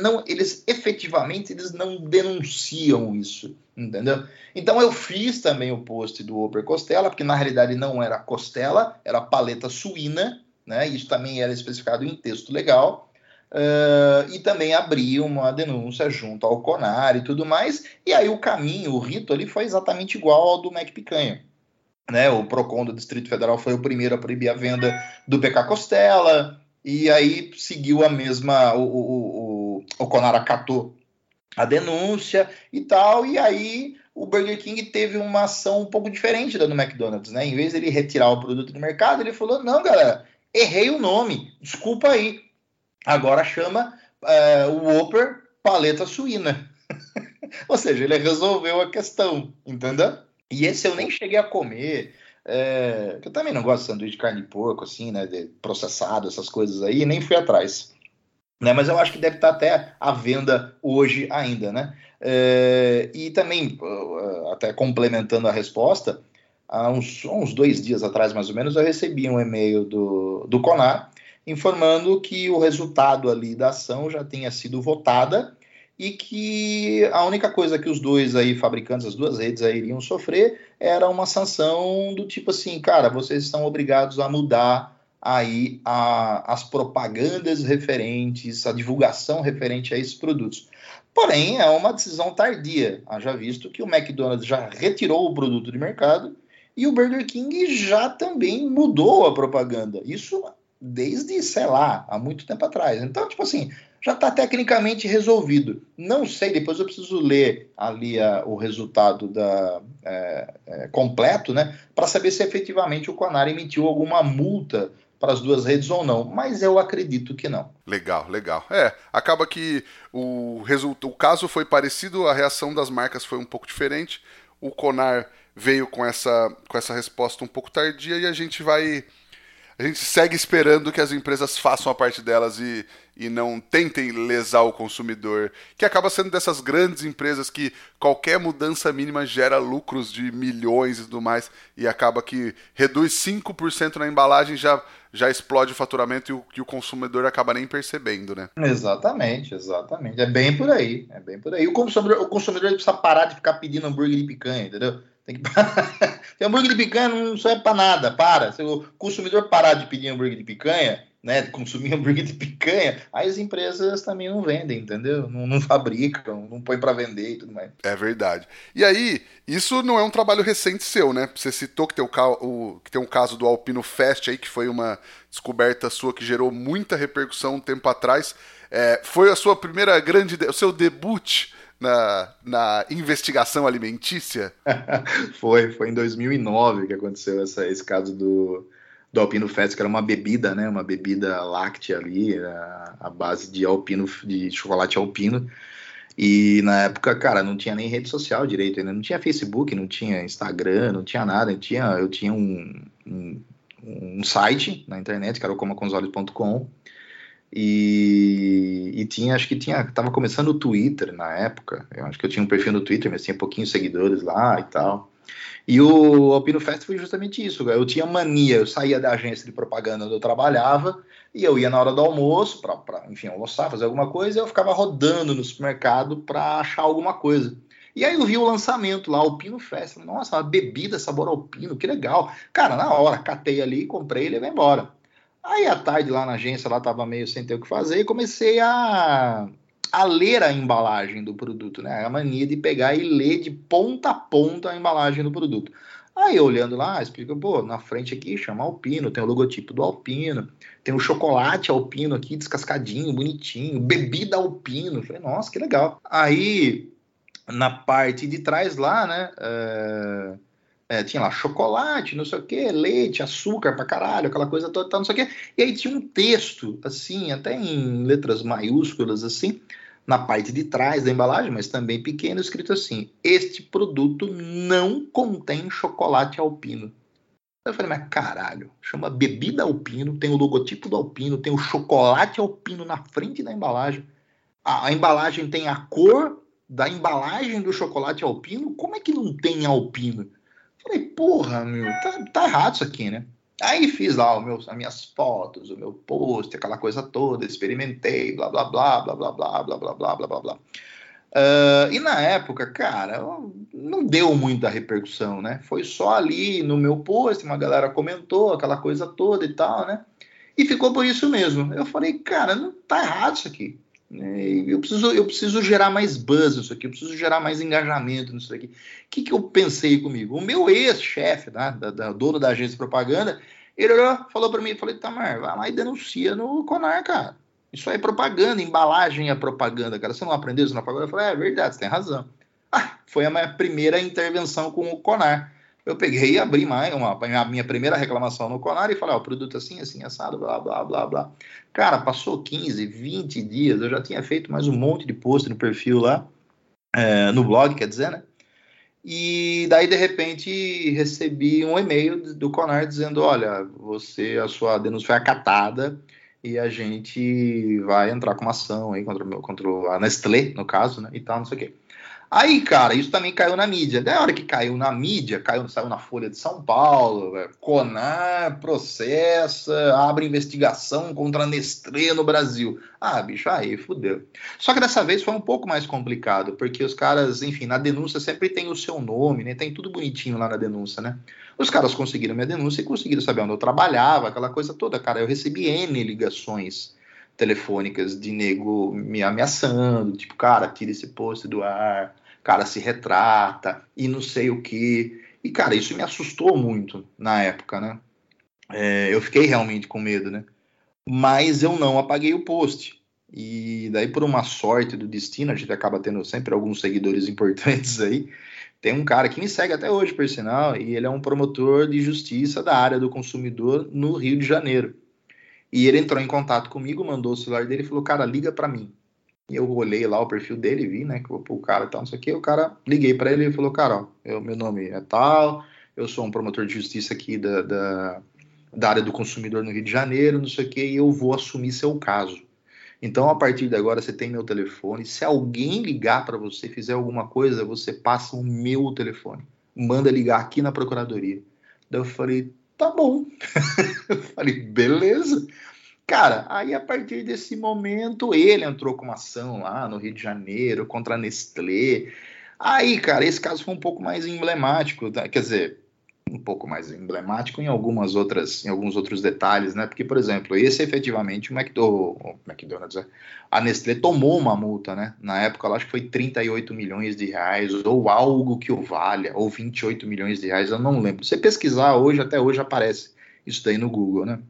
não, eles efetivamente, eles não denunciam isso, entendeu? Então eu fiz também o post do Oper Costela, porque na realidade não era costela, era paleta suína, né? Isso também era especificado em texto legal. Uh, e também abri uma denúncia junto ao CONAR e tudo mais. E aí o caminho, o rito ali foi exatamente igual ao do Mac Picanha. Né, o PROCON do Distrito Federal foi o primeiro a proibir a venda do PK Costela, e aí seguiu a mesma. O, o, o, o CONAR acatou a denúncia e tal, e aí o Burger King teve uma ação um pouco diferente da do McDonald's, né? Em vez dele retirar o produto do mercado, ele falou: não, galera, errei o nome, desculpa aí agora chama é, o Whopper paleta suína. Ou seja, ele resolveu a questão, entendeu? E esse eu nem cheguei a comer. É, eu também não gosto de sanduíche de carne de porco, assim, né? De processado, essas coisas aí, nem fui atrás. Né, mas eu acho que deve estar até à venda hoje ainda, né? É, e também, até complementando a resposta, há uns, uns dois dias atrás, mais ou menos, eu recebi um e-mail do, do CONAR informando que o resultado ali da ação já tenha sido votada e que a única coisa que os dois aí fabricantes, as duas redes aí iriam sofrer era uma sanção do tipo assim, cara, vocês estão obrigados a mudar aí a, as propagandas referentes, a divulgação referente a esses produtos. Porém, é uma decisão tardia, haja visto que o McDonald's já retirou o produto de mercado e o Burger King já também mudou a propaganda. Isso desde, sei lá, há muito tempo atrás. Então, tipo assim, já está tecnicamente resolvido. Não sei, depois eu preciso ler ali a, o resultado da, é, é, completo, né, para saber se efetivamente o Conar emitiu alguma multa para as duas redes ou não, mas eu acredito que não. Legal, legal. É, acaba que o, o caso foi parecido, a reação das marcas foi um pouco diferente. O Conar veio com essa, com essa resposta um pouco tardia e a gente vai a gente segue esperando que as empresas façam a parte delas e, e não tentem lesar o consumidor, que acaba sendo dessas grandes empresas que qualquer mudança mínima gera lucros de milhões e tudo mais, e acaba que reduz 5% na embalagem já já explode o faturamento e o, que o consumidor acaba nem percebendo, né? Exatamente, exatamente. É bem por aí, é bem por aí. O consumidor, o consumidor precisa parar de ficar pedindo hambúrguer de picanha, entendeu? Tem que Tem hambúrguer de picanha não serve para nada, para. Se o consumidor parar de pedir hambúrguer de picanha, né, consumir hambúrguer de picanha, aí as empresas também não vendem, entendeu? Não, não fabricam, não põem para vender e tudo mais. É verdade. E aí, isso não é um trabalho recente seu, né? Você citou que tem, o, que tem um caso do Alpino Fest aí, que foi uma descoberta sua que gerou muita repercussão um tempo atrás. É, foi a sua primeira grande, o seu debut na, na investigação alimentícia? foi, foi em 2009 que aconteceu essa, esse caso do, do Alpino Fest, que era uma bebida, né, uma bebida láctea ali, a, base de alpino, de chocolate alpino. E na época, cara, não tinha nem rede social direito ainda, não tinha Facebook, não tinha Instagram, não tinha nada. Eu tinha, eu tinha um, um, um site na internet, que era o comaconsolhos.com, e, e, tinha, acho que tinha, tava começando o Twitter na época. Eu acho que eu tinha um perfil no Twitter, mas tinha pouquinhos seguidores lá e tal. E o Alpino Fest foi justamente isso. Eu tinha mania, eu saía da agência de propaganda onde eu trabalhava e eu ia na hora do almoço, para, enfim, almoçar, fazer alguma coisa, e eu ficava rodando no supermercado para achar alguma coisa. E aí eu vi o lançamento lá, Alpino Fest. Nossa, uma bebida sabor alpino, que legal. Cara, na hora, catei ali, comprei e levei embora. Aí à tarde lá na agência, lá tava meio sem ter o que fazer, e comecei a, a ler a embalagem do produto, né? A mania de pegar e ler de ponta a ponta a embalagem do produto. Aí olhando lá, explica, pô, na frente aqui chama Alpino, tem o logotipo do Alpino, tem o chocolate Alpino aqui descascadinho, bonitinho, bebida Alpino. Falei, nossa, que legal. Aí na parte de trás lá, né? É é, tinha lá chocolate, não sei o que, leite, açúcar pra caralho, aquela coisa toda, não sei o que. E aí tinha um texto, assim, até em letras maiúsculas, assim, na parte de trás da embalagem, mas também pequeno, escrito assim: Este produto não contém chocolate alpino. Eu falei, mas caralho, chama bebida alpino, tem o logotipo do alpino, tem o chocolate alpino na frente da embalagem. A, a embalagem tem a cor da embalagem do chocolate alpino. Como é que não tem alpino? Falei, porra, meu, tá, tá errado isso aqui, né? Aí fiz lá o meu, as minhas fotos, o meu post, aquela coisa toda, experimentei, blá blá blá, blá blá blá, blá blá blá, blá blá blá. Uh, e na época, cara, não deu muita repercussão, né? Foi só ali no meu post, uma galera comentou aquela coisa toda e tal, né? E ficou por isso mesmo. Eu falei, cara, não tá errado isso aqui. Né? Eu preciso, eu preciso gerar mais buzz nisso aqui, eu preciso gerar mais engajamento nisso aqui. O que, que eu pensei comigo? O meu ex-chefe, né, da, da, dono da agência de propaganda, ele falou para mim, falei, Tamar, vai lá e denuncia no Conar, cara. Isso aí é propaganda, embalagem é propaganda, cara. Você não aprendeu isso na propaganda? Eu falei, é verdade, você tem razão. Ah, foi a minha primeira intervenção com o Conar eu peguei e abri mais uma, a minha primeira reclamação no Conar e falei, ó, oh, produto assim, assim, assado, blá, blá, blá, blá. Cara, passou 15, 20 dias, eu já tinha feito mais um monte de post no perfil lá, é, no blog, quer dizer, né? E daí, de repente, recebi um e-mail do Conar dizendo, olha, você, a sua denúncia foi acatada e a gente vai entrar com uma ação aí contra, contra a Nestlé, no caso, né, e tal, não sei o quê. Aí, cara, isso também caiu na mídia. Da hora que caiu na mídia, caiu, saiu na Folha de São Paulo, é, Conar processa, abre investigação contra a Nestlé no Brasil. Ah, bicho, aí fudeu. Só que dessa vez foi um pouco mais complicado, porque os caras, enfim, na denúncia sempre tem o seu nome, né? Tem tudo bonitinho lá na denúncia, né? Os caras conseguiram minha denúncia e conseguiram saber onde eu trabalhava, aquela coisa toda, cara. Eu recebi N ligações telefônicas de nego me ameaçando, tipo, cara, tira esse post do ar, cara se retrata e não sei o que. E, cara, isso me assustou muito na época, né? É, eu fiquei realmente com medo, né? Mas eu não apaguei o post. E daí, por uma sorte do destino, a gente acaba tendo sempre alguns seguidores importantes aí. Tem um cara que me segue até hoje, por sinal, e ele é um promotor de justiça da área do consumidor no Rio de Janeiro. E ele entrou em contato comigo, mandou o celular dele e falou: Cara, liga para mim. E eu olhei lá o perfil dele, vi, né, que o cara tal, não sei o que, o cara, liguei para ele e falou, cara, ó, eu, meu nome é tal, eu sou um promotor de justiça aqui da, da, da, área do consumidor no Rio de Janeiro, não sei o que, e eu vou assumir seu caso. Então, a partir de agora, você tem meu telefone. Se alguém ligar para você, fizer alguma coisa, você passa o meu telefone. Manda ligar aqui na procuradoria. Daí eu falei, tá bom. eu falei, beleza. Cara, aí a partir desse momento ele entrou com uma ação lá no Rio de Janeiro contra a Nestlé. Aí, cara, esse caso foi um pouco mais emblemático, tá? quer dizer, um pouco mais emblemático em algumas outras, em alguns outros detalhes, né? Porque, por exemplo, esse efetivamente o, McDonald's, é, a Nestlé tomou uma multa, né? Na época, eu acho que foi 38 milhões de reais, ou algo que o valha, ou 28 milhões de reais, eu não lembro. Se você pesquisar hoje, até hoje aparece isso daí no Google, né?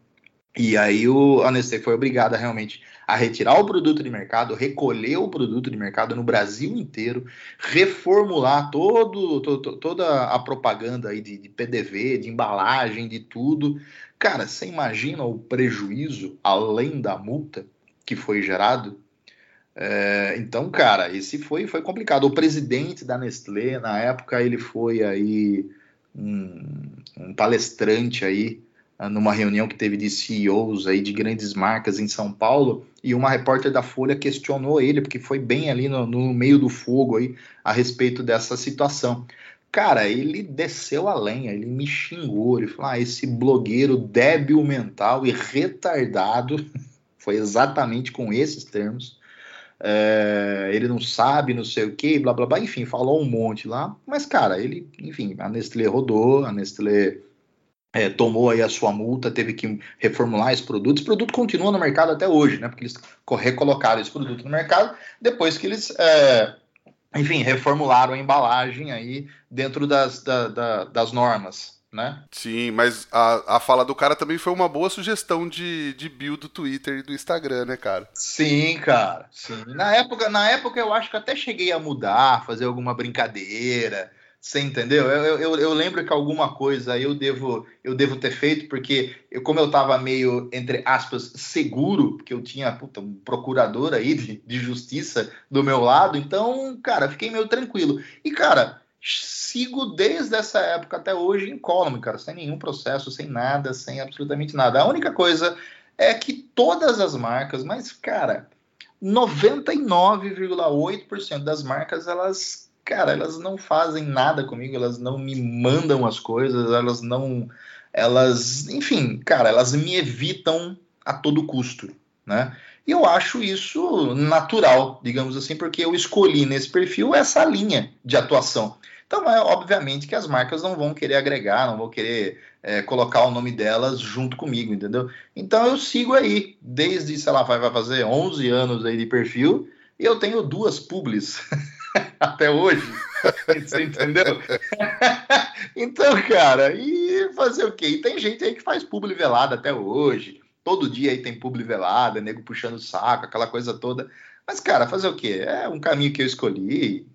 E aí o, Nestlé foi obrigada realmente a retirar o produto de mercado, recolher o produto de mercado no Brasil inteiro, reformular todo, todo toda a propaganda aí de, de, PDV, de embalagem, de tudo. Cara, você imagina o prejuízo além da multa que foi gerado? É, então, cara, esse foi, foi complicado. O presidente da Nestlé, na época, ele foi aí um, um palestrante aí numa reunião que teve de CEOs aí de grandes marcas em São Paulo e uma repórter da Folha questionou ele porque foi bem ali no, no meio do fogo aí a respeito dessa situação. Cara, ele desceu a lenha, ele me xingou, ele falou: ah, esse blogueiro débil mental e retardado, foi exatamente com esses termos. É, ele não sabe, não sei o que, blá blá blá, enfim, falou um monte lá. Mas, cara, ele, enfim, a Nestlé rodou, a Nestlé é, tomou aí a sua multa, teve que reformular esse produto. Esse produto continua no mercado até hoje, né? Porque eles recolocaram esse produto no mercado depois que eles, é, enfim, reformularam a embalagem aí dentro das, da, da, das normas. Né? Sim, mas a, a fala do cara também foi uma boa sugestão de, de build do Twitter e do Instagram, né, cara? Sim, cara. Sim. Na época, na época eu acho que até cheguei a mudar, fazer alguma brincadeira. Você entendeu? Eu, eu, eu, lembro que alguma coisa eu devo eu devo ter feito, porque eu, como eu estava meio, entre aspas, seguro, porque eu tinha puta, um procurador aí de, de justiça do meu lado, então, cara, fiquei meio tranquilo. E, cara, sigo desde essa época até hoje incólume, cara, sem nenhum processo, sem nada, sem absolutamente nada. A única coisa é que todas as marcas, mas, cara, 99,8% das marcas, elas cara, elas não fazem nada comigo, elas não me mandam as coisas, elas não. Elas, enfim, cara, elas me evitam a todo custo, né? E eu acho isso natural, digamos assim, porque eu escolhi nesse perfil essa linha de atuação. Então, é obviamente que as marcas não vão querer agregar, não vão querer é, colocar o nome delas junto comigo, entendeu? Então, eu sigo aí, desde, sei lá, vai, fazer 11 anos aí de perfil, e eu tenho duas publis até hoje. Você entendeu? então, cara, e fazer o quê? E tem gente aí que faz publi velada até hoje. Todo dia aí tem publi velada, nego puxando o saco, aquela coisa toda. Mas, cara, fazer o quê? É um caminho que eu escolhi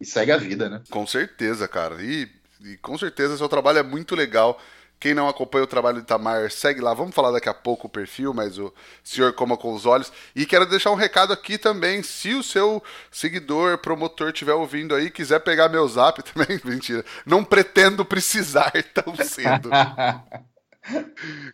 e, segue a vida, né? Com certeza, cara. E, e com certeza seu trabalho é muito legal. Quem não acompanha o trabalho do Itamar, segue lá. Vamos falar daqui a pouco o perfil, mas o senhor coma com os olhos. E quero deixar um recado aqui também. Se o seu seguidor, promotor, estiver ouvindo aí, quiser pegar meu zap também, mentira. Não pretendo precisar tão cedo.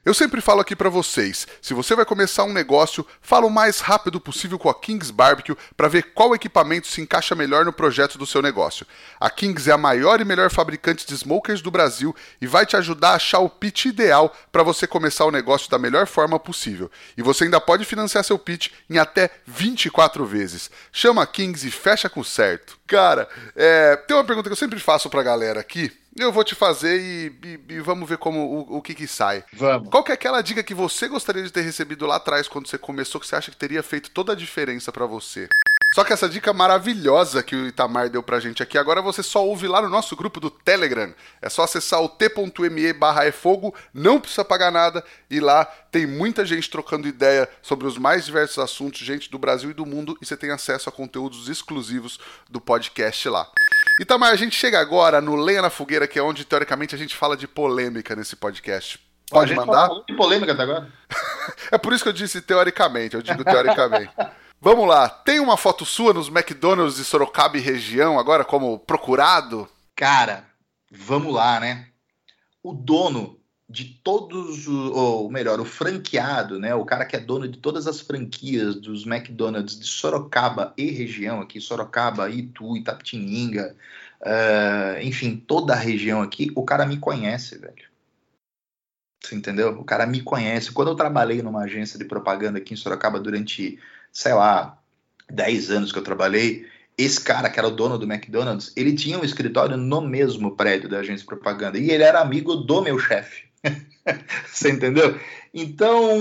Eu sempre falo aqui para vocês, se você vai começar um negócio, fala o mais rápido possível com a Kings Barbecue para ver qual equipamento se encaixa melhor no projeto do seu negócio. A Kings é a maior e melhor fabricante de smokers do Brasil e vai te ajudar a achar o pitch ideal para você começar o negócio da melhor forma possível. E você ainda pode financiar seu pitch em até 24 vezes. Chama a Kings e fecha com certo. Cara, é, tem uma pergunta que eu sempre faço pra galera aqui, eu vou te fazer e, e, e vamos ver como o, o, que que sai. Vamos. Qual que é aquela dica que você gostaria de ter recebido lá atrás quando você começou que você acha que teria feito toda a diferença para você? Só que essa dica maravilhosa que o Itamar deu pra gente aqui, agora você só ouve lá no nosso grupo do Telegram. É só acessar o t.me barra é fogo, não precisa pagar nada, e lá tem muita gente trocando ideia sobre os mais diversos assuntos, gente do Brasil e do mundo, e você tem acesso a conteúdos exclusivos do podcast lá. Itamar, a gente chega agora no Lenha na Fogueira, que é onde teoricamente a gente fala de polêmica nesse podcast. Pode mandar? de polêmica até agora. é por isso que eu disse teoricamente, eu digo teoricamente. Vamos lá, tem uma foto sua nos McDonald's de Sorocaba e região agora como procurado? Cara, vamos lá, né? O dono de todos, ou melhor, o franqueado, né? O cara que é dono de todas as franquias dos McDonald's de Sorocaba e região aqui, Sorocaba, Itu, Itapetininga, uh, enfim, toda a região aqui, o cara me conhece, velho. Você entendeu? O cara me conhece. Quando eu trabalhei numa agência de propaganda aqui em Sorocaba durante sei lá, 10 anos que eu trabalhei, esse cara, que era o dono do McDonald's, ele tinha um escritório no mesmo prédio da agência de propaganda. E ele era amigo do meu chefe. Você entendeu? Então,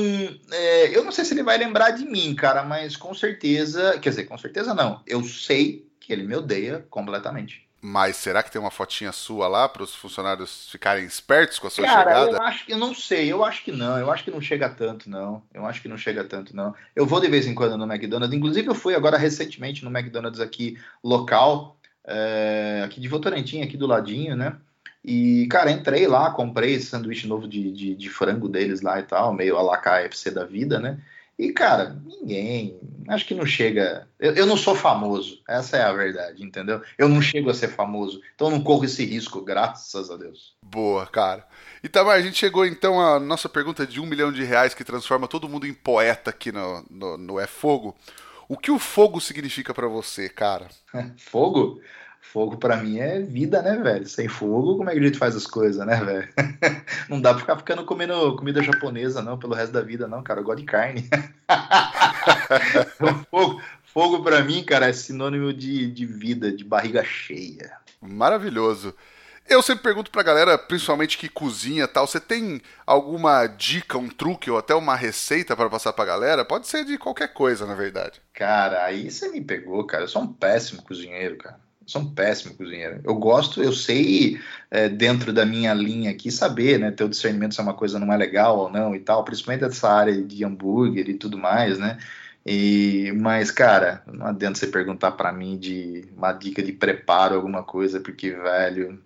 é, eu não sei se ele vai lembrar de mim, cara, mas com certeza. Quer dizer, com certeza não. Eu sei que ele me odeia completamente. Mas será que tem uma fotinha sua lá para os funcionários ficarem espertos com a sua Cara, chegada? eu acho que eu não sei, eu acho que não, eu acho que não chega tanto, não. Eu acho que não chega tanto, não. Eu vou de vez em quando no McDonald's, inclusive eu fui agora recentemente no McDonald's aqui local, é, aqui de Votorantim, aqui do ladinho, né? E, cara, entrei lá, comprei esse sanduíche novo de, de, de frango deles lá e tal, meio a la KFC da vida, né? E, cara, ninguém. Acho que não chega. Eu, eu, não sou famoso, essa é a verdade, entendeu? Eu não chego a ser famoso, então não corro esse risco, graças a Deus. Boa, cara. Itamar, a gente chegou então à nossa pergunta de um milhão de reais que transforma todo mundo em poeta aqui no, no, no É Fogo. O que o fogo significa para você, cara? fogo? Fogo para mim é vida, né, velho? Sem fogo, como é que a gente faz as coisas, né, velho? não dá pra ficar ficando comendo comida japonesa, não, pelo resto da vida, não, cara. Eu gosto de carne. fogo, fogo para mim, cara, é sinônimo de, de vida, de barriga cheia. Maravilhoso. Eu sempre pergunto pra galera, principalmente que cozinha tal, você tem alguma dica, um truque ou até uma receita para passar pra galera? Pode ser de qualquer coisa, na verdade. Cara, aí você me pegou, cara. Eu sou um péssimo cozinheiro, cara sou um péssimo cozinheiro. Eu gosto, eu sei, é, dentro da minha linha aqui, saber, né? Ter o discernimento se é uma coisa não é legal ou não e tal, principalmente dessa área de hambúrguer e tudo mais, né? E, mas, cara, não adianta você perguntar para mim de uma dica de preparo, alguma coisa, porque, velho,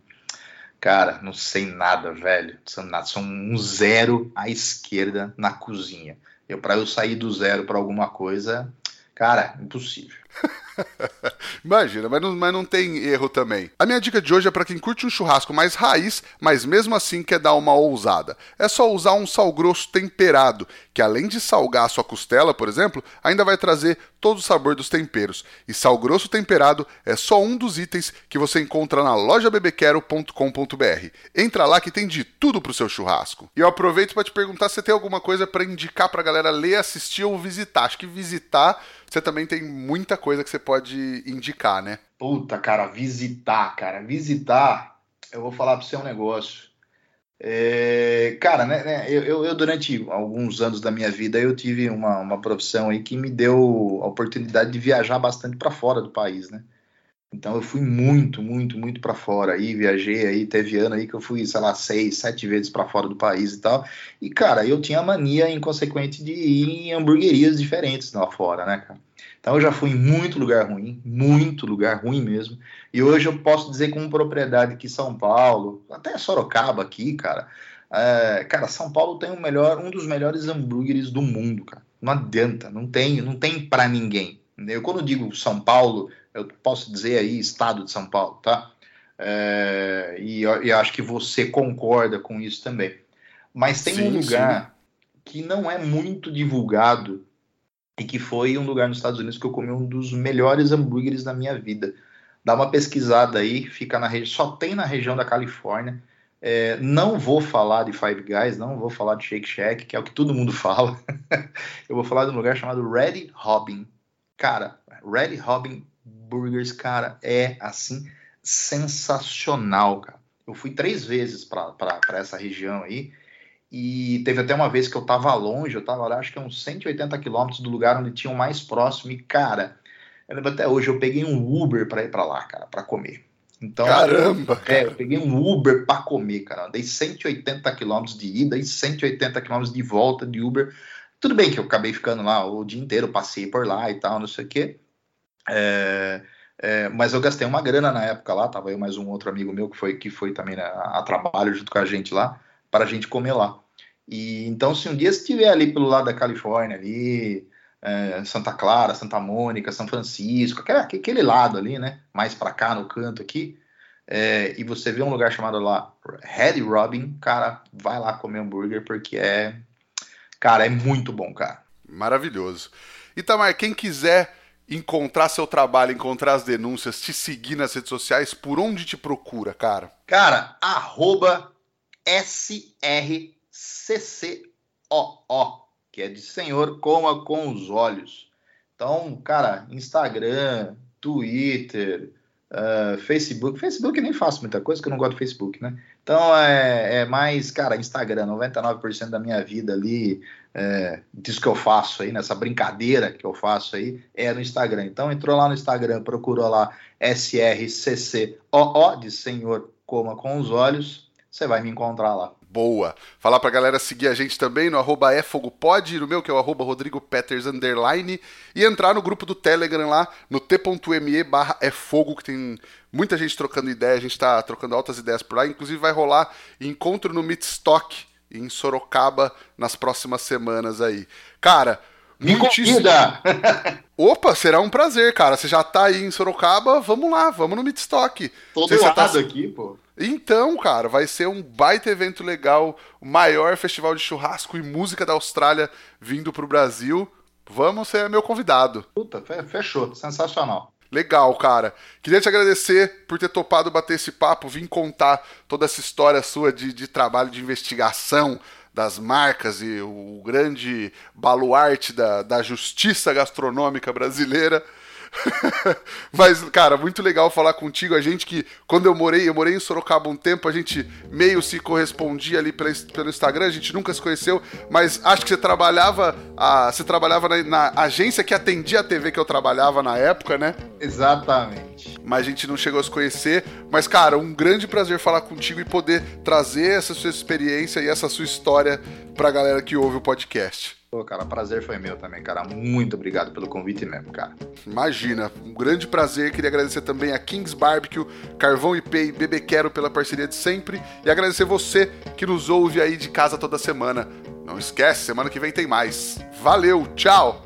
cara, não sei nada, velho. Sou um zero à esquerda na cozinha. Eu, para eu sair do zero para alguma coisa, cara, impossível. Imagina, mas não, mas não tem erro também. A minha dica de hoje é para quem curte um churrasco mais raiz, mas mesmo assim quer dar uma ousada. É só usar um sal grosso temperado, que além de salgar a sua costela, por exemplo, ainda vai trazer todo o sabor dos temperos. E sal grosso temperado é só um dos itens que você encontra na lojabebequero.com.br. Entra lá que tem de tudo pro seu churrasco. E eu aproveito para te perguntar se tem alguma coisa para indicar pra galera ler, assistir ou visitar. Acho que visitar você também tem muita coisa que você pode indicar, né? Puta, cara, visitar, cara, visitar, eu vou falar para você um negócio. É, cara, né, né eu, eu, durante alguns anos da minha vida eu tive uma, uma profissão aí que me deu a oportunidade de viajar bastante para fora do país, né? Então eu fui muito, muito, muito para fora aí, viajei aí, teve ano aí que eu fui, sei lá, seis, sete vezes para fora do país e tal. E cara, eu tinha mania inconsequente de ir em hamburguerias diferentes lá fora, né, cara? Então eu já fui em muito lugar ruim, muito lugar ruim mesmo. E hoje eu posso dizer com propriedade que São Paulo, até Sorocaba aqui, cara, é, cara, São Paulo tem o melhor, um dos melhores hambúrgueres do mundo, cara. Não adianta, não tem, não tem para ninguém. Eu quando digo São Paulo, eu posso dizer aí estado de São Paulo, tá? É, e, e acho que você concorda com isso também. Mas tem sim, um lugar sim. que não é muito divulgado e que foi um lugar nos Estados Unidos que eu comi um dos melhores hambúrgueres da minha vida. Dá uma pesquisada aí, fica na região, só tem na região da Califórnia. É, não vou falar de Five Guys, não vou falar de Shake Shack, que é o que todo mundo fala. eu vou falar de um lugar chamado Red Robin. Cara, Red Robin Burgers, cara, é assim sensacional, cara. Eu fui três vezes para essa região aí e teve até uma vez que eu tava longe, eu tava lá, acho que uns 180 quilômetros do lugar onde tinha o mais próximo e, cara, eu lembro até hoje, eu peguei um Uber para ir para lá, cara, para comer. Então, Caramba! Cara. É, eu peguei um Uber para comer, cara. Dei 180 quilômetros de ida e 180 quilômetros de volta de Uber. Tudo bem que eu acabei ficando lá o dia inteiro, passei por lá e tal, não sei o quê. É, é, mas eu gastei uma grana na época lá, tava eu mais um outro amigo meu que foi, que foi também a, a trabalho junto com a gente lá, para a gente comer lá. E então, se um dia estiver ali pelo lado da Califórnia, ali, é, Santa Clara, Santa Mônica, São Francisco, aquele, aquele lado ali, né? Mais para cá no canto aqui, é, e você vê um lugar chamado lá Red Robin, cara, vai lá comer hambúrguer porque é, cara, é muito bom, cara. Maravilhoso. Itamar, quem quiser encontrar seu trabalho, encontrar as denúncias, te seguir nas redes sociais, por onde te procura, cara? Cara, arroba SR CCOO, que é de Senhor Coma com os Olhos. Então, cara, Instagram, Twitter, uh, Facebook. Facebook eu nem faço muita coisa, que eu não gosto do Facebook, né? Então é, é mais, cara, Instagram, 99% da minha vida ali, é, disso que eu faço aí, nessa brincadeira que eu faço aí, é no Instagram. Então entrou lá no Instagram, procurou lá SRCCOO, de Senhor Coma com os Olhos, você vai me encontrar lá. Boa. Falar pra galera seguir a gente também no arroba efogopod, no meu que é o arroba Rodrigo Peters underline, e entrar no grupo do Telegram lá, no t.me barra efogo, que tem muita gente trocando ideia, a gente tá trocando altas ideias por lá, inclusive vai rolar encontro no Meetstock em Sorocaba nas próximas semanas aí. Cara, me convida! Opa, será um prazer, cara. Você já tá aí em Sorocaba, vamos lá, vamos no Meetstock. Todo lado tá... aqui, pô. Então, cara, vai ser um baita evento legal, o maior festival de churrasco e música da Austrália vindo pro Brasil. Vamos ser meu convidado. Puta, fechou, sensacional. Legal, cara. Queria te agradecer por ter topado bater esse papo, vir contar toda essa história sua de, de trabalho de investigação das marcas e o grande baluarte da, da justiça gastronômica brasileira. Mas, cara, muito legal falar contigo. A gente que, quando eu morei, eu morei em Sorocaba um tempo, a gente meio se correspondia ali pelo, Instagram, a gente nunca se conheceu, mas acho que você trabalhava, a, você trabalhava na, na agência que atendia a TV que eu trabalhava na época, né? Exatamente. Mas a gente não chegou a se conhecer. Mas, cara, um grande prazer falar contigo e poder trazer essa sua experiência e essa sua história pra galera que ouve o podcast. Pô, cara, prazer foi meu também, cara. Muito obrigado pelo convite mesmo, cara. Imagina, um grande prazer. Queria agradecer também a Kings Barbecue, Carvão IP e Bebê Quero pela parceria de sempre. E agradecer você que nos ouve aí de casa toda semana. Não esquece, semana que vem tem mais. Valeu, tchau!